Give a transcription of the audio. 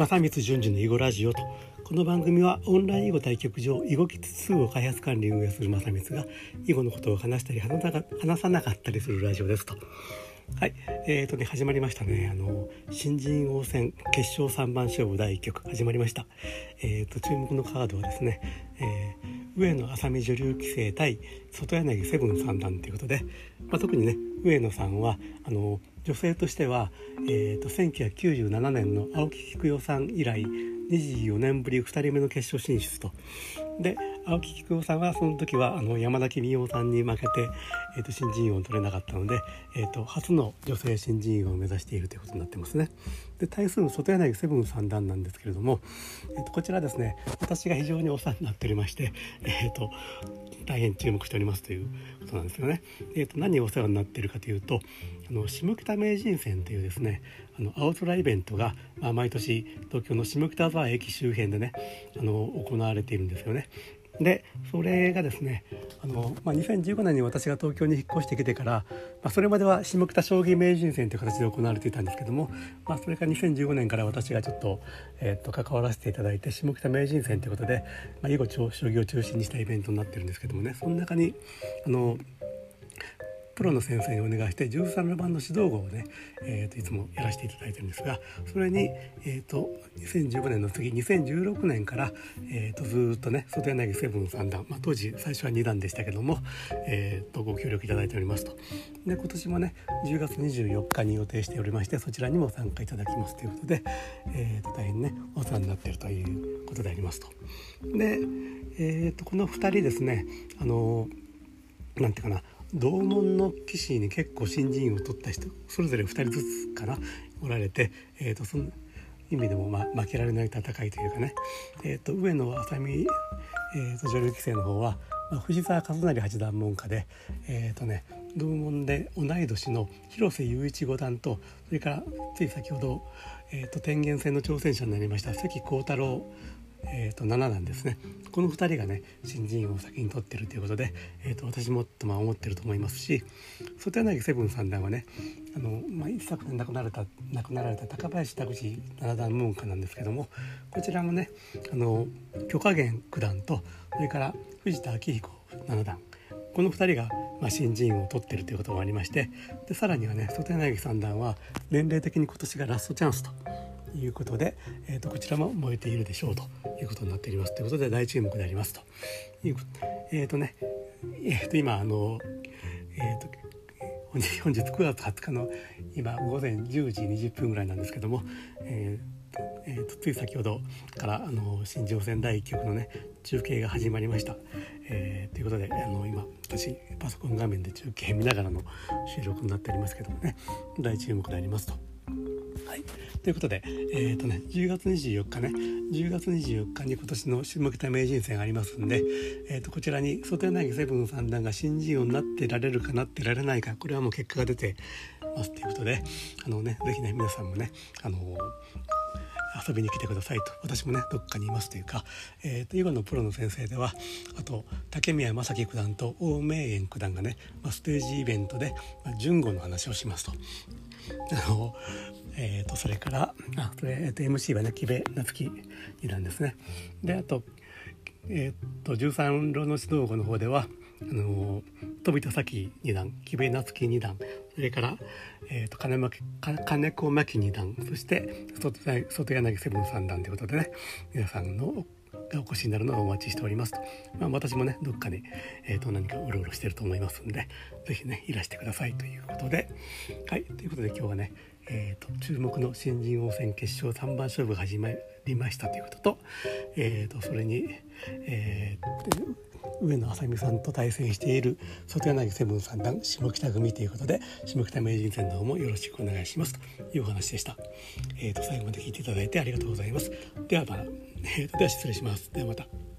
正光順次の囲碁ラジオとこの番組はオンライン囲碁対局場囲碁キツ2を開発管理運営する正光が囲碁のことを話したり話さなかったりするラジオですと。はい、えーとね始まりましたね。あの新人王戦決勝三番勝負第1局始まりました。えーと注目のカードはですね、えー、上野愛咲美女流棋聖対外柳セブン三段ということで、まあ、特にね上野さんはあの女性としては、えーと、1997年の青木菊代さん以来24年ぶり2人目の決勝進出と。で青木菊代さんはその時はあの山崎美桜さんに負けて、えーと、新人王を取れなかったので、えーと、初の女性新人王を目指しているということになってますね。で対する外柳セブン三段なんですけれども、えー、とこちらですね私が非常にお世話になっておりまして、えー、と大変注目しておりますということなんですよね。えー、と何をお世話になっているかというとあの下北名人戦というですねあの青空イベントが、まあ、毎年東京の下北沢駅周辺でねあの行われているんですよね。でそれがですねあの、まあ、2015年に私が東京に引っ越してきてから、まあ、それまでは下北将棋名人戦という形で行われていたんですけども、まあ、それから2015年から私がちょっと,、えー、っと関わらせていただいて下北名人戦ということで、まあ、囲碁将棋を中心にしたイベントになってるんですけどもねその中にあのプロの先生にお願いして13路盤の指導碁をね、えーと、いつもやらせていただいてるんですがそれに、えーと、2015年の次2016年から、えーと、ずっとね外柳セブン三段、まあ、当時最初は2段でしたけども、えー、とご協力いただいておりますとで今年もね10月24日に予定しておりましてそちらにも参加いただきますということで、えー、と大変ねお世話になっているということでありますと。で、えー、とこの2人ですねあのなんていうかな同門の棋士に結構新人を取った人それぞれ2人ずつかなおられて、えーと、その意味でも、まあ、負けられない戦いというかね、えーと、上野愛咲美、えーと、女流棋聖の方は、まあ、藤沢和成八段門下で、えーとね、同門で同い年の広瀬雄一五段とそれからつい先ほど、えー、と天元戦の挑戦者になりました関幸太郎えー、と7なんですねこの2人がね新人王を先に取ってるということで、えー、と私もっとまあ思ってると思いますし外柳セブン三段はねあの、まあ、一昨年亡くなられた亡くなられた高林拓司七段門下なんですけどもこちらもねあの許家元九段とそれから藤田明彦七段この2人が、まあ、新人王を取ってるということもありましてでさらにはね外柳三段は年齢的に今年がラストチャンスと。いうことで、えーと、こちらも燃えているでしょうということになっておりますということで大注目でありますというえっ、ー、とねえっ、ー、と今あのえっ、ー、と本日本日9月20日の今午前10時20分ぐらいなんですけども、えーえーと、つい先ほどからあの新庄戦第1局のね中継が始まりました。えー、ということであの今私パソコン画面で中継見ながらの収録になっておりますけどもね大注目でありますと。はい、ということで、えーとね、10月24日ね。10月24日に今年の下北名人戦がありますんで、えーと、こちらに外柳セブン三段が新人王になってられるかなってられないかこれはもう結果が出てますということであのね是非ね皆さんもねあの遊びに来てくださいと私もねどっかにいますというか、えーと、囲碁のプロの先生ではあと竹宮正樹九段と王明円九段がね、まあ、ステージイベントで、まあ、順吾の話をしますと。あのえーと、それからあそれ、えーと、MC はね木部夏樹二段ですねであと,、えーと、13路の指導碁の方ではあの飛田咲二段木部夏樹二段それから、えー、と金巻金子真紀二段そして外柳セブン三段ということでね皆さんのがお越しになるのをお待ちしておりますと、まあ、私もねどっかに、えー、と何かうろうろしてると思いますんで是非ねいらしてくださいということで。はいということで今日はねえーと、注目の新人王戦決勝3番勝負が始まりましたということと,、えーと、それに、えー、上野愛咲美さんと対戦している外柳セブン三段下北組ということで下北名人戦の方もよろしくお願いします。というお話でした、えーと、最後まで聞いていただいてありがとうございます。ではまた、えー、では失礼します。ではまた。